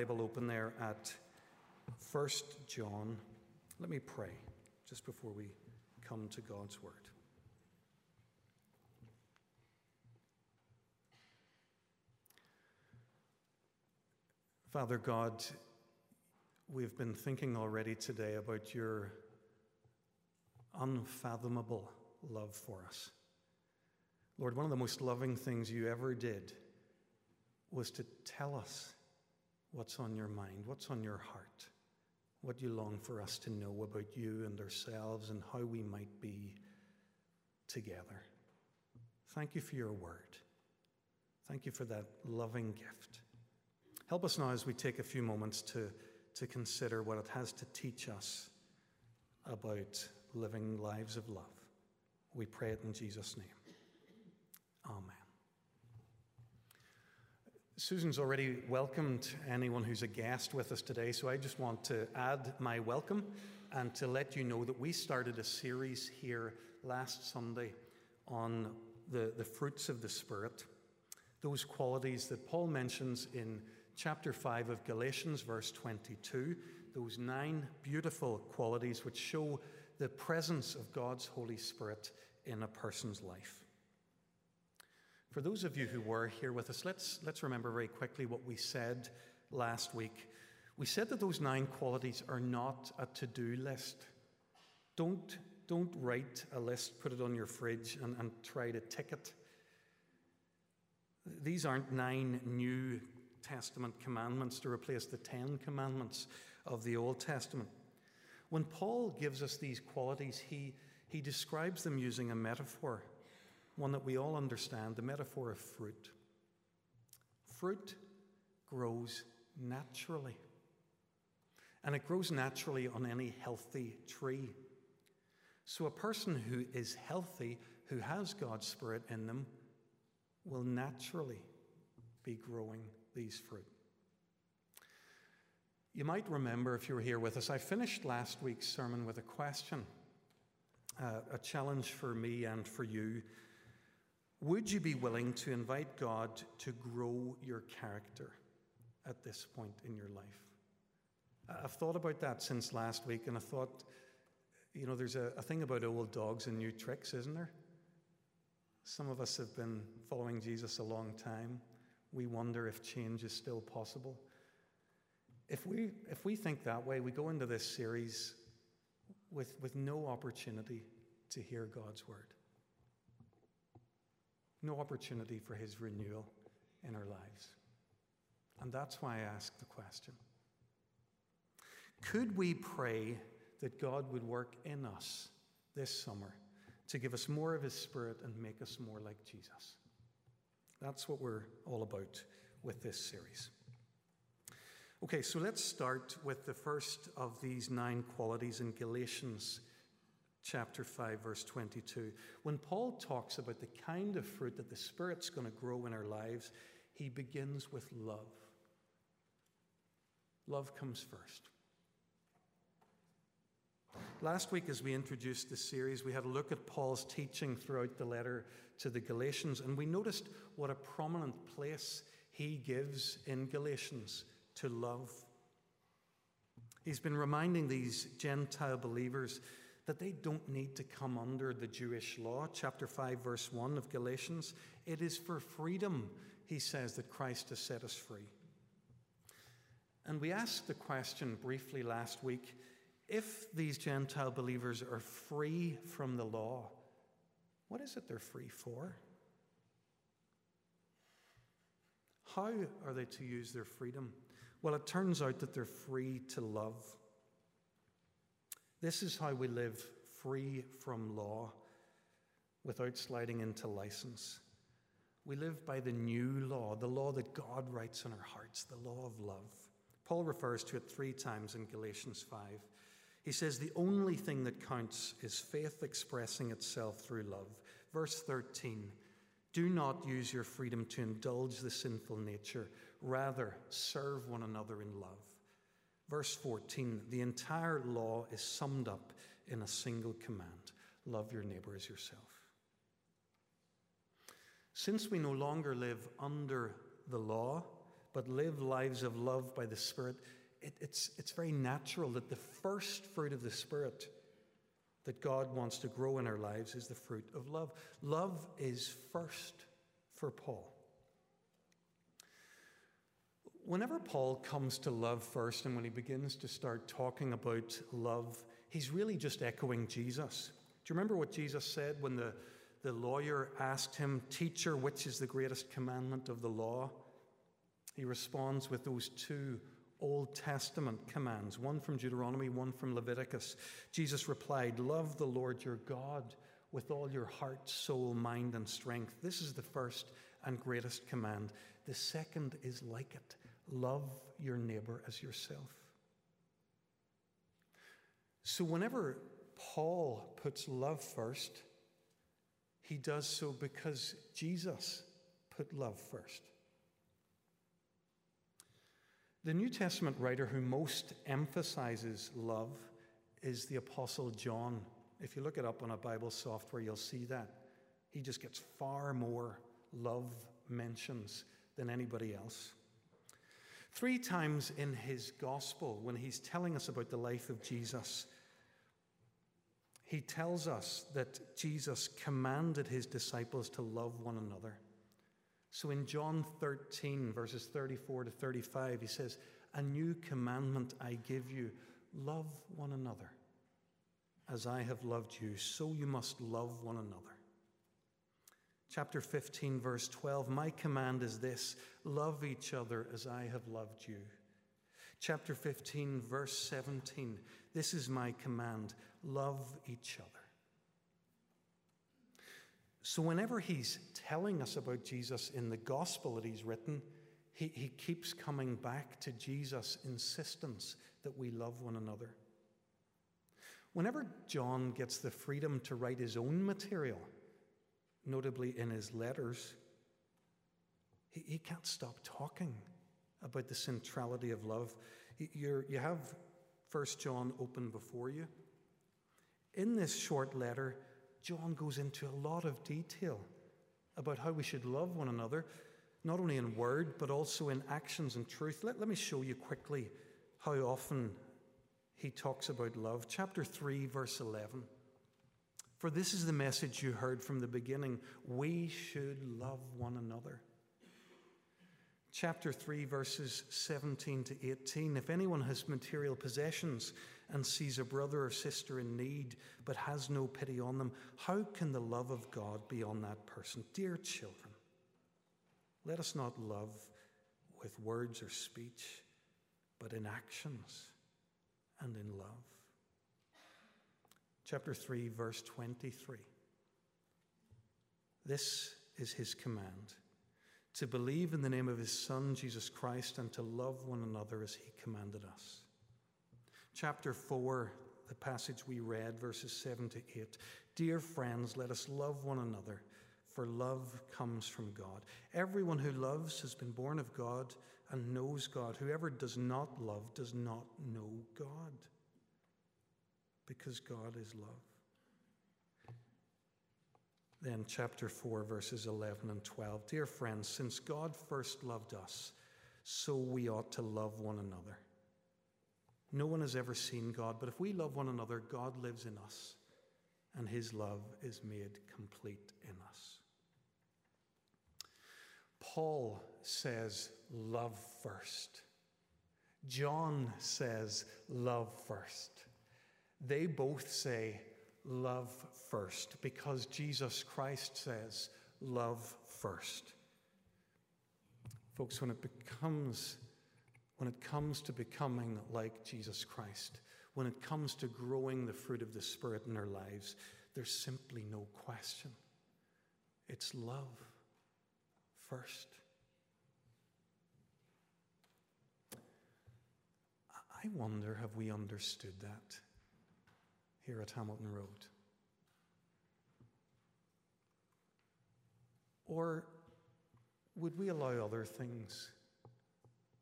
Bible open there at 1 John. Let me pray just before we come to God's Word. Father God, we've been thinking already today about your unfathomable love for us. Lord, one of the most loving things you ever did was to tell us what's on your mind, what's on your heart, what do you long for us to know about you and ourselves and how we might be together. Thank you for your word. Thank you for that loving gift. Help us now as we take a few moments to, to consider what it has to teach us about living lives of love. We pray it in Jesus' name. Amen. Susan's already welcomed anyone who's a guest with us today, so I just want to add my welcome and to let you know that we started a series here last Sunday on the, the fruits of the Spirit, those qualities that Paul mentions in chapter 5 of Galatians, verse 22, those nine beautiful qualities which show the presence of God's Holy Spirit in a person's life. For those of you who were here with us, let's, let's remember very quickly what we said last week. We said that those nine qualities are not a to do list. Don't, don't write a list, put it on your fridge, and, and try to tick it. These aren't nine New Testament commandments to replace the Ten Commandments of the Old Testament. When Paul gives us these qualities, he, he describes them using a metaphor one that we all understand the metaphor of fruit. Fruit grows naturally, and it grows naturally on any healthy tree. So, a person who is healthy, who has God's Spirit in them, will naturally be growing these fruit. You might remember, if you were here with us, I finished last week's sermon with a question, uh, a challenge for me and for you would you be willing to invite God to grow your character at this point in your life? I've thought about that since last week, and I thought, you know, there's a, a thing about old dogs and new tricks, isn't there? Some of us have been following Jesus a long time. We wonder if change is still possible. If we, if we think that way, we go into this series with, with no opportunity to hear God's word no opportunity for his renewal in our lives. And that's why I ask the question Could we pray that God would work in us this summer to give us more of his spirit and make us more like Jesus? That's what we're all about with this series. Okay, so let's start with the first of these nine qualities in Galatians chapter 5, verse 22. When Paul talks about the kind of fruit that the Spirit's going to grow in our lives, he begins with love. Love comes first. Last week, as we introduced this series, we had a look at Paul's teaching throughout the letter to the Galatians, and we noticed what a prominent place he gives in Galatians to love. He's been reminding these Gentile believers that they don't need to come under the Jewish law. Chapter 5, verse 1 of Galatians. It is for freedom, he says, that Christ has set us free. And we asked the question briefly last week if these Gentile believers are free from the law, what is it they're free for? How are they to use their freedom? Well, it turns out that they're free to love. This is how we live free from law without sliding into license. We live by the new law, the law that God writes in our hearts, the law of love. Paul refers to it three times in Galatians 5. He says, The only thing that counts is faith expressing itself through love. Verse 13 Do not use your freedom to indulge the sinful nature, rather, serve one another in love. Verse 14 the entire law is summed up in a single command love your neighbor as yourself. Since we no longer live under the law, but live lives of love by the Spirit, it, it's, it's very natural that the first fruit of the Spirit that God wants to grow in our lives is the fruit of love. Love is first for Paul. Whenever Paul comes to love first, and when he begins to start talking about love, he's really just echoing Jesus. Do you remember what Jesus said when the, the lawyer asked him, Teacher, which is the greatest commandment of the law? He responds with those two Old Testament commands, one from Deuteronomy, one from Leviticus. Jesus replied, Love the Lord your God with all your heart, soul, mind, and strength. This is the first and greatest command. The second is like it love your neighbor as yourself. So, whenever Paul puts love first, he does so because Jesus put love first. The New Testament writer who most emphasizes love is the Apostle John. If you look it up on a Bible software, you'll see that. He just gets far more love mentions than anybody else. Three times in his gospel, when he's telling us about the life of Jesus, he tells us that Jesus commanded his disciples to love one another. So in John 13, verses 34 to 35, he says, A new commandment I give you love one another. As I have loved you, so you must love one another. Chapter 15, verse 12 My command is this love each other as I have loved you. Chapter 15, verse 17 This is my command love each other. So, whenever he's telling us about Jesus in the gospel that he's written, he, he keeps coming back to Jesus' insistence that we love one another. Whenever John gets the freedom to write his own material, notably in his letters, he, he can't stop talking about the centrality of love. You're, you have First John open before you. In this short letter, John goes into a lot of detail about how we should love one another, not only in word, but also in actions and truth. Let, let me show you quickly how often he talks about love. Chapter 3, verse 11. For this is the message you heard from the beginning we should love one another. Chapter 3, verses 17 to 18. If anyone has material possessions and sees a brother or sister in need but has no pity on them, how can the love of God be on that person? Dear children, let us not love with words or speech, but in actions and in love chapter 3, verse 23. This is his command to believe in the name of his Son, Jesus Christ, and to love one another as he commanded us. Chapter 4, the passage we read, verses 7 to 8. Dear friends, let us love one another, for love comes from God. Everyone who loves has been born of God and knows God. Whoever does not love does not know God because God is love. Then, chapter 4, verses 11 and 12. Dear friends, since God first loved us, so we ought to love one another. No one has ever seen God, but if we love one another, God lives in us, and his love is made complete in us. Paul says, Love first. John says, Love first. They both say, love first, because Jesus Christ says, love first. Folks, when it becomes, when it comes to becoming like Jesus Christ, when it comes to growing the fruit of the Spirit in our lives, there's simply no question. It's love first. I wonder, have we understood that? Here at Hamilton Road? Or would we allow other things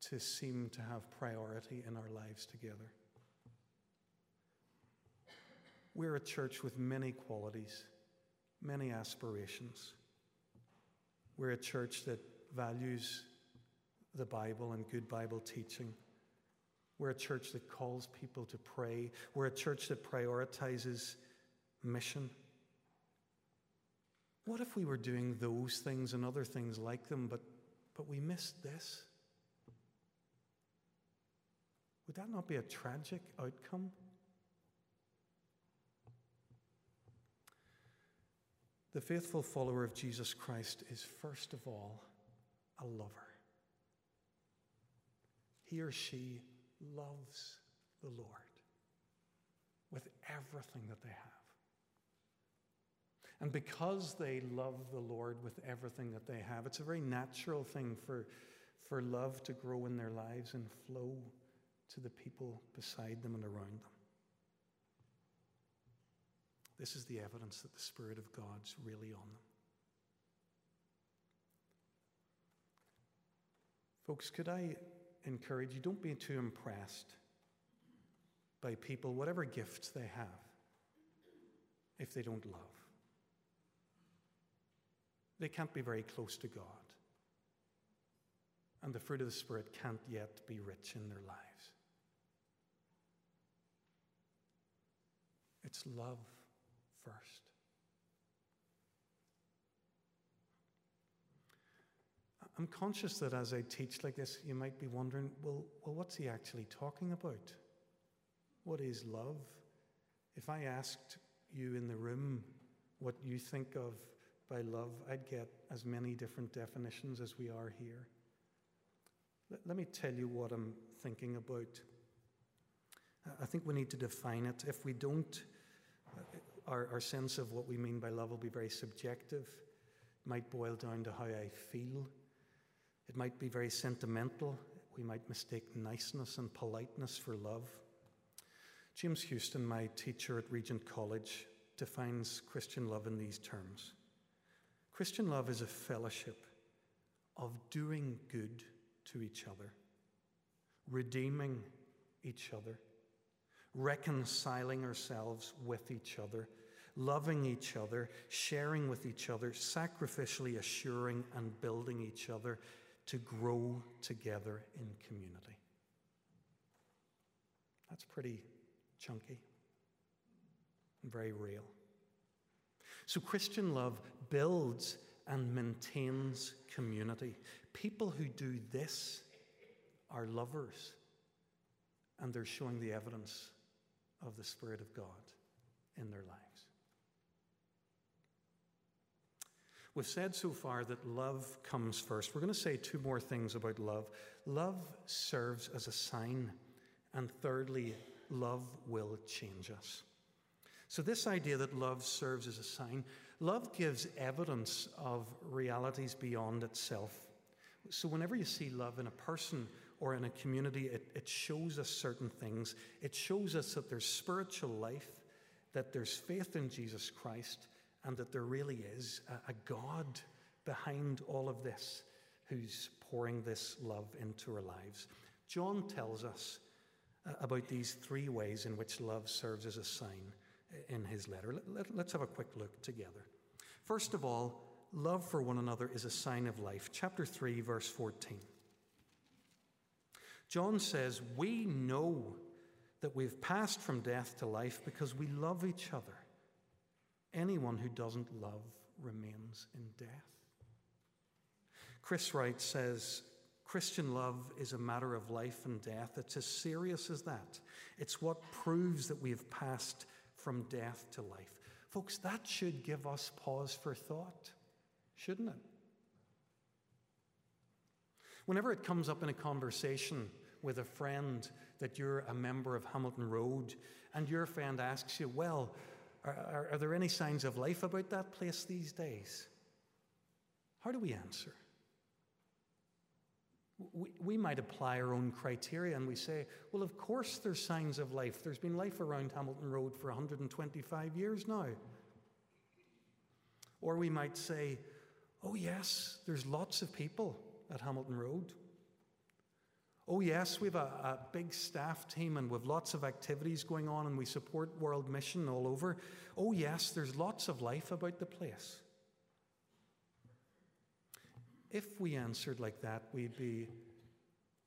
to seem to have priority in our lives together? We're a church with many qualities, many aspirations. We're a church that values the Bible and good Bible teaching. We're a church that calls people to pray. We're a church that prioritizes mission. What if we were doing those things and other things like them, but, but we missed this? Would that not be a tragic outcome? The faithful follower of Jesus Christ is, first of all, a lover. He or she loves the Lord with everything that they have. And because they love the Lord with everything that they have, it's a very natural thing for, for love to grow in their lives and flow to the people beside them and around them. This is the evidence that the Spirit of God's really on them. Folks, could I encourage you don't be too impressed by people, whatever gifts they have, if they don't love. They can't be very close to God. And the fruit of the Spirit can't yet be rich in their lives. It's love first. I'm conscious that as I teach like this, you might be wondering well, well, what's he actually talking about? What is love? If I asked you in the room what you think of by love, I'd get as many different definitions as we are here. Let, let me tell you what I'm thinking about. I think we need to define it. If we don't, uh, our, our sense of what we mean by love will be very subjective. It might boil down to how I feel. It might be very sentimental. We might mistake niceness and politeness for love. James Houston, my teacher at Regent College, defines Christian love in these terms Christian love is a fellowship of doing good to each other, redeeming each other, reconciling ourselves with each other, loving each other, sharing with each other, sacrificially assuring and building each other to grow together in community. That's pretty chunky and very real. So, Christian love builds and maintains community. People who do this are lovers, and they're showing the evidence of the Spirit of God in their lives. We've said so far that love comes first. We're going to say two more things about love. Love serves as a sign, and thirdly, love will change us. So, this idea that love serves as a sign, love gives evidence of realities beyond itself. So, whenever you see love in a person or in a community, it, it shows us certain things. It shows us that there's spiritual life, that there's faith in Jesus Christ, and that there really is a, a God behind all of this who's pouring this love into our lives. John tells us uh, about these three ways in which love serves as a sign in his letter. Let, us let, have a quick look together. First of all, love for one another is a sign of life. Chapter 3, verse 14. John says, We know that we've passed from death to life because we love each other. Anyone who doesn't love remains in death. Chris Wright says, Christian love is a matter of life and death. It's as serious as that. It's what proves that we have passed from death to life. Folks, that should give us pause for thought, shouldn't it? Whenever it comes up in a conversation with a friend that you're a member of Hamilton Road, and your friend asks you, Well, are, are, are there any signs of life about that place these days? How do we answer? We, we might apply our own criteria and we say, well, of course there's signs of life. There's been life around Hamilton Road for 125 years now. Or we might say, oh, yes, there's lots of people at Hamilton Road. Oh, yes, we have a, a, big staff team and we have lots of activities going on and we support World Mission all over. Oh, yes, there's lots of life about the place. If we answered like that, we'd be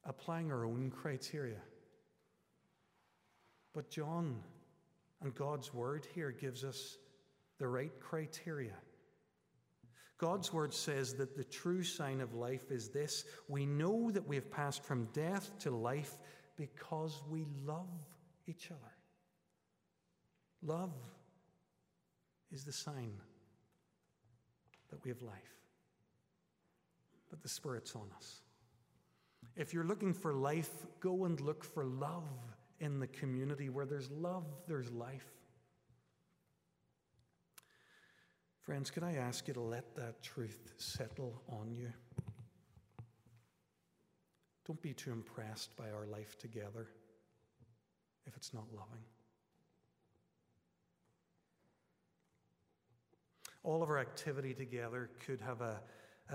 applying our own criteria. But John and God's word here gives us the right criteria. God's word says that the true sign of life is this we know that we have passed from death to life because we love each other. Love is the sign that we have life, that the Spirit's on us. If you're looking for life, go and look for love in the community. Where there's love, there's life. Friends, could I ask you to let that truth settle on you? Don't be too impressed by our life together if it's not loving. All of our activity together could have a,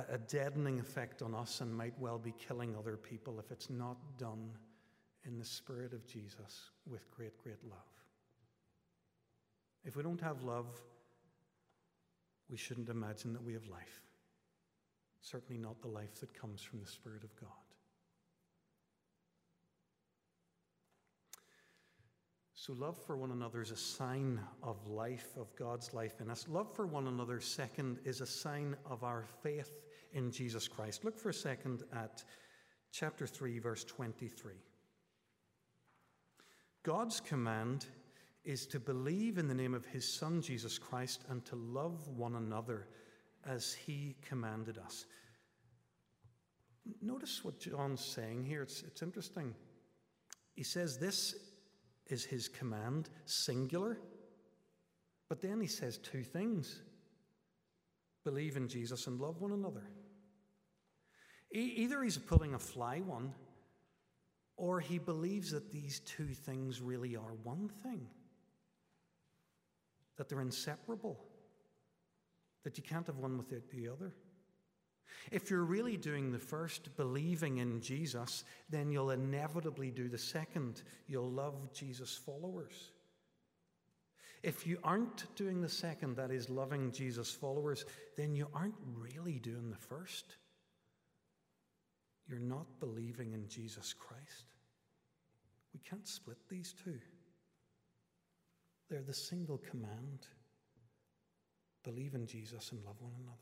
a deadening effect on us and might well be killing other people if it's not done in the Spirit of Jesus with great, great love. If we don't have love, we shouldn't imagine that we have life. Certainly not the life that comes from the Spirit of God. So, love for one another is a sign of life, of God's life in us. Love for one another, second, is a sign of our faith in Jesus Christ. Look for a second at chapter 3, verse 23. God's command is to believe in the name of his Son, Jesus Christ, and to love one another as he commanded us. Notice what John's saying here. It's, it's interesting. He says, This is his command, singular. But then he says two things believe in Jesus and love one another. Either he's pulling a fly one, or he believes that these two things really are one thing, that they're inseparable, that you can't have one without the other. If you're really doing the first, believing in Jesus, then you'll inevitably do the second. You'll love Jesus' followers. If you aren't doing the second, that is, loving Jesus' followers, then you aren't really doing the first. You're not believing in Jesus Christ. We can't split these two, they're the single command believe in Jesus and love one another.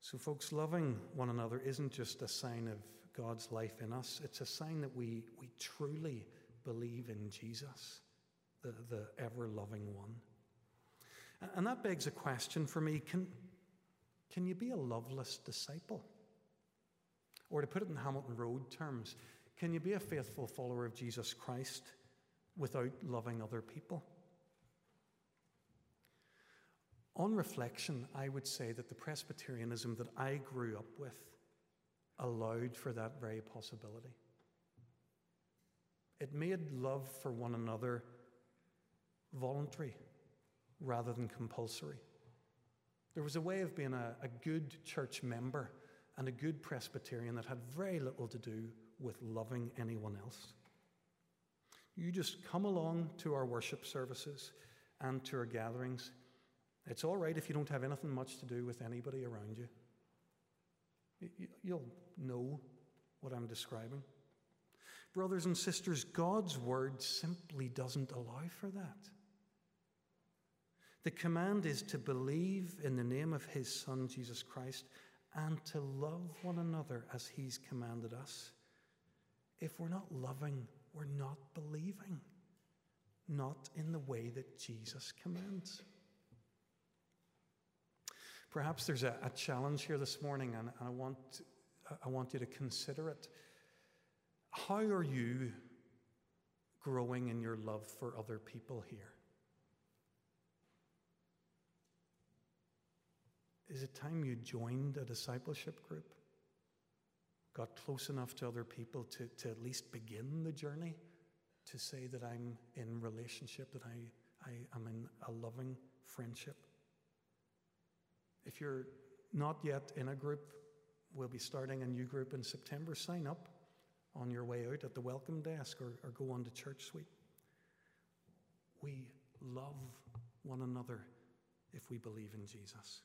So, folks, loving one another isn't just a sign of God's life in us, it's a sign that we, we truly believe in Jesus, the, the ever loving one. And that begs a question for me can, can you be a loveless disciple? Or to put it in Hamilton Road terms, can you be a faithful follower of Jesus Christ without loving other people? On reflection, I would say that the Presbyterianism that I grew up with allowed for that very possibility. It made love for one another voluntary rather than compulsory. There was a way of being a, a, good church member and a good Presbyterian that had very little to do with loving anyone else. You just come along to our worship services and to our gatherings it's all right if you don't have anything much to do with anybody around you. You'll know what I'm describing. Brothers and sisters, God's word simply doesn't allow for that. The command is to believe in the name of his Son, Jesus Christ, and to love one another as he's commanded us. If we're not loving, we're not believing, not in the way that Jesus commands. Perhaps there's a, a challenge here this morning, and I want, I want you to consider it. How are you growing in your love for other people here? Is it time you joined a discipleship group? Got close enough to other people to, to at least begin the journey to say that I'm in relationship, that I, I am in a loving friendship? If you're not yet in a group, we'll be starting a new group in September. Sign up on your way out at the welcome desk or, or go on to Church Suite. We love one another if we believe in Jesus.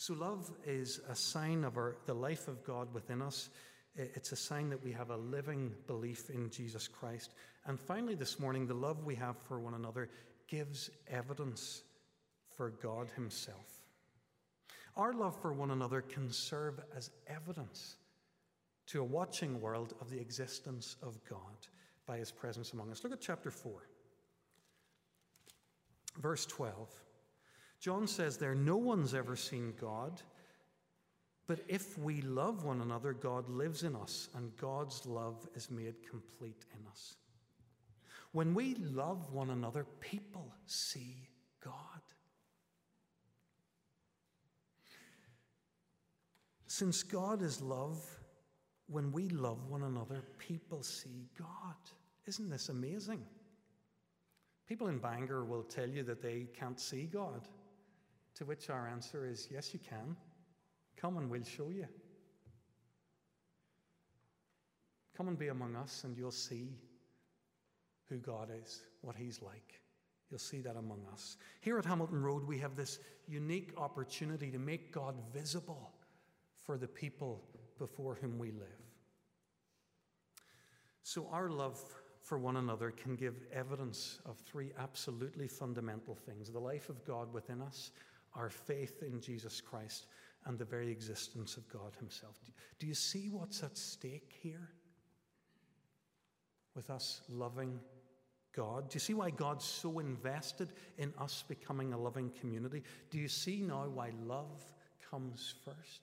So, love is a sign of our, the life of God within us. It's a sign that we have a living belief in Jesus Christ. And finally, this morning, the love we have for one another gives evidence for God Himself. Our love for one another can serve as evidence to a watching world of the existence of God by His presence among us. Look at chapter 4, verse 12. John says there, No one's ever seen God. But if we love one another, God lives in us, and God's love is made complete in us. When we love one another, people see God. Since God is love, when we love one another, people see God. Isn't this amazing? People in Bangor will tell you that they can't see God, to which our answer is yes, you can. Come and we'll show you. Come and be among us, and you'll see who God is, what He's like. You'll see that among us. Here at Hamilton Road, we have this unique opportunity to make God visible for the people before whom we live. So, our love for one another can give evidence of three absolutely fundamental things the life of God within us, our faith in Jesus Christ, and the very existence of God Himself. Do you see what's at stake here? With us loving God? Do you see why God's so invested in us becoming a loving community? Do you see now why love comes first?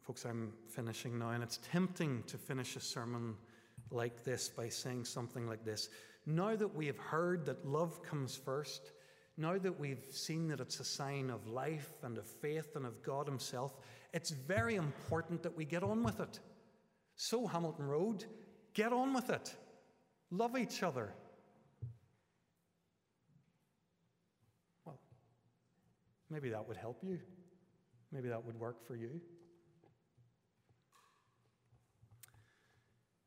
Folks, I'm finishing now, and it's tempting to finish a sermon like this by saying something like this. Now that we have heard that love comes first, now that we've seen that it's a sign of life and of faith and of God Himself, it's very important that we get on with it. So, Hamilton Road, get on with it. Love each other. Well, maybe that would help you. Maybe that would work for you.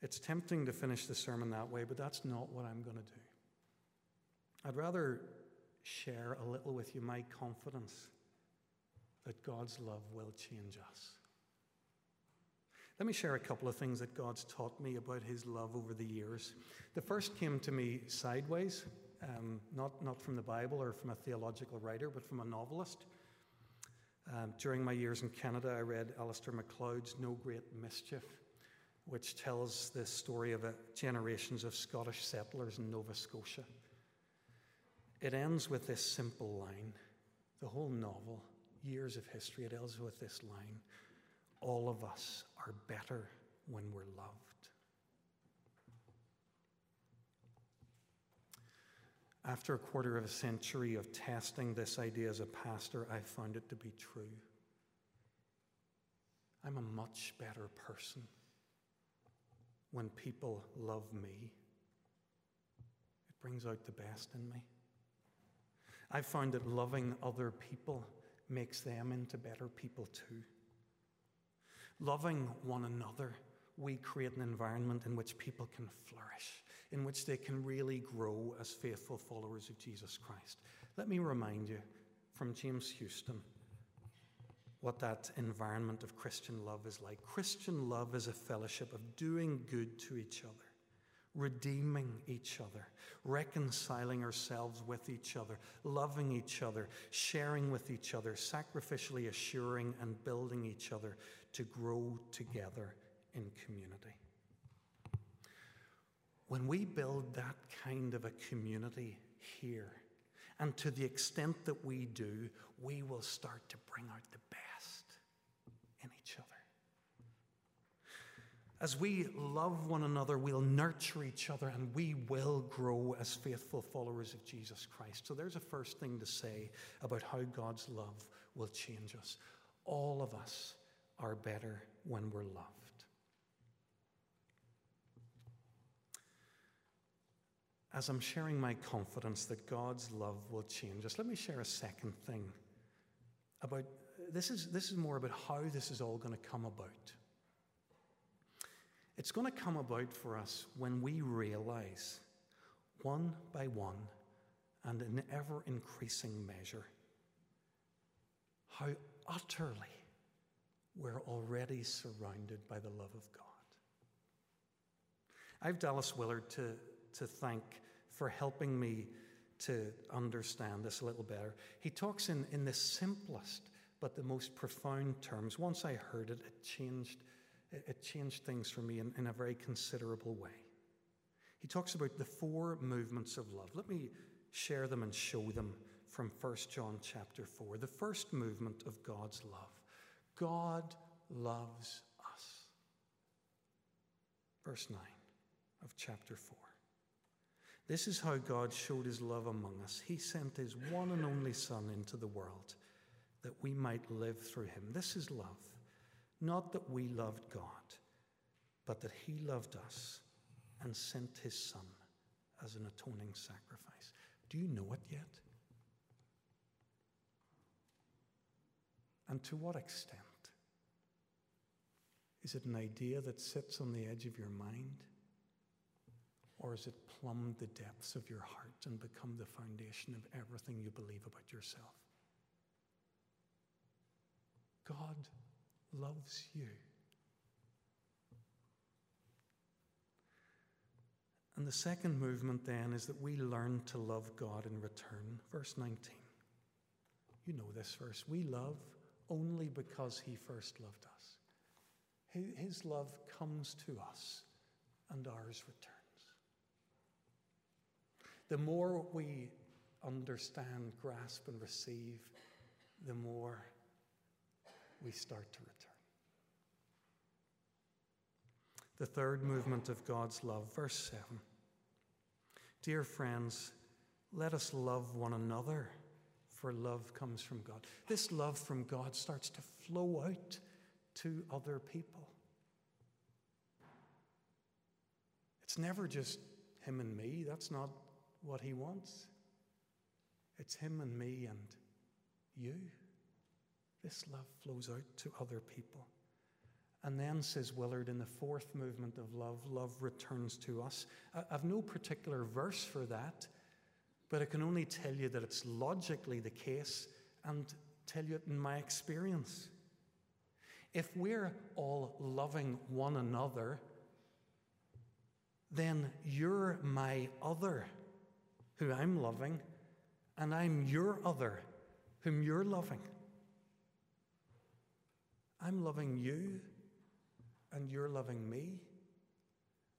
It's tempting to finish the sermon that way, but that's not what I'm going to do. I'd rather share a little with you my confidence that God's love will change us. Let me share a couple of things that God's taught me about His love over the years. The first came to me sideways, um, not, not from the Bible or from a theological writer, but from a novelist. Um, during my years in Canada, I read Alistair MacLeod's No Great Mischief which tells the story of generations of Scottish settlers in Nova Scotia. It ends with this simple line. The whole novel, years of history, it ends with this line All of us are better when we're loved. After a quarter of a century of testing this idea as a pastor, I found it to be true. I'm a much better person when people love me, it brings out the best in me. I've found that loving other people makes them into better people too. Loving one another, we create an environment in which people can flourish, in which they can really grow as faithful followers of Jesus Christ. Let me remind you from James Houston what that environment of Christian love is like. Christian love is a fellowship of doing good to each other, redeeming each other, reconciling ourselves with each other, loving each other, sharing with each other, sacrificially assuring and building each other to grow together in community. When we build that kind of a community here, and to the extent that we do, we will start to bring out the As we love one another, we'll nurture each other and we will grow as faithful followers of Jesus Christ. So there's a first thing to say about how God's love will change us. All of us are better when we're loved. As I'm sharing my confidence that God's love will change us, let me share a second thing about this is, this is more about how this is all going to come about. It's going to come about for us when we realize, one by one, and in ever increasing measure, how utterly we're already surrounded by the love of God. I've Dallas Willard to, to thank for helping me to understand this a little better. He talks in, in the simplest but the most profound terms. Once I heard it, it changed, it changed things for me in, in a very considerable way. He talks about the four movements of love. Let me share them and show them from 1 John chapter 4. The first movement of God's love. God loves us. Verse 9 of chapter 4. This is how God showed his love among us. He sent his one and only Son into the world that we might live through him. This is love. Not that we loved God, but that he loved us and sent his Son as an atoning sacrifice. Do you know it yet? And to what extent? Is it an idea that sits on the edge of your mind? Or has it plumbed the depths of your heart and become the foundation of everything you believe about yourself? God loves you. And the second movement then is that we learn to love God in return. Verse 19. You know this verse. We love only because He first loved us. His love comes to us and ours returns. The more we understand, grasp, and receive, the more we start to return. The third movement of God's love, verse 7. Dear friends, let us love one another, for love comes from God. This love from God starts to flow out to other people. It's never just him and me. That's not what he wants. It's him and me and you. This love flows out to other people. And then, says Willard, in the fourth movement of love, love returns to us. I've no particular verse for that, but I can only tell you that it's logically the case and tell you it in my experience. If we're all loving one another, then you're my other, who I'm loving, and I'm your other, whom you're loving. I'm loving you and you're loving me.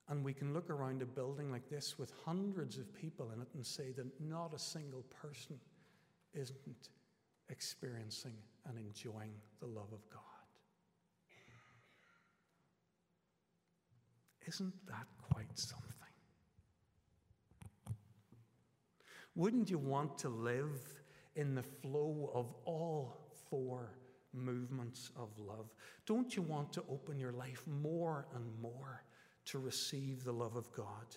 And we can look around a building like this with hundreds of people in it and say that not a single person isn't experiencing and enjoying the love of God. Isn't that quite something? Wouldn't you want to live in the flow of all four movements of love. Don't you want to open your life more and more to receive the love of God,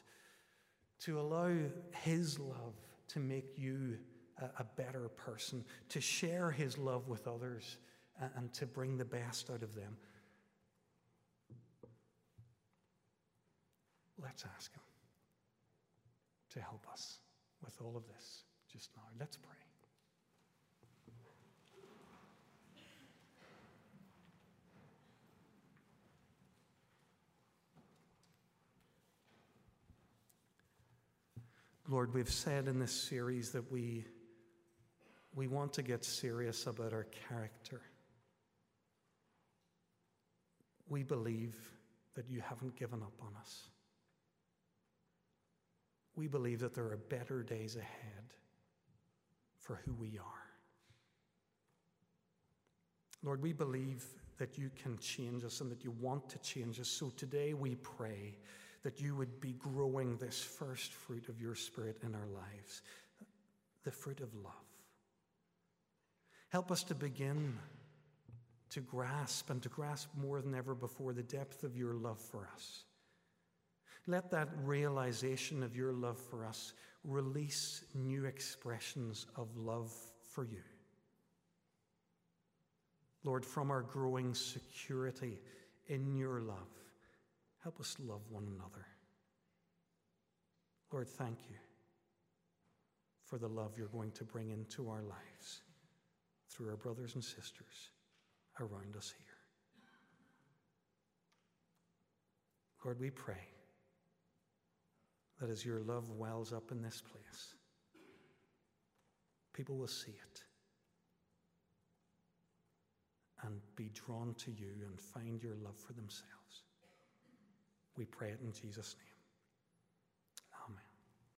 to allow His love to make you a, better person, to share His love with others, and to bring the best out of them? Let's ask Him to help us with all of this just now. Let's pray. Lord, we've said in this series that we, we want to get serious about our character. We believe that you haven't given up on us. We believe that there are better days ahead for who we are. Lord, we believe that you can change us and that you want to change us. So today we pray that you would be growing this first fruit of your Spirit in our lives, the fruit of love. Help us to begin to grasp and to grasp more than ever before the depth of your love for us. Let that realization of your love for us release new expressions of love for you. Lord, from our growing security in your love, Help us love one another. Lord, thank you for the love you're going to bring into our lives through our brothers and sisters around us here. Lord, we pray that as your love wells up in this place, people will see it and be drawn to you and find your love for themselves. We pray it in Jesus' name.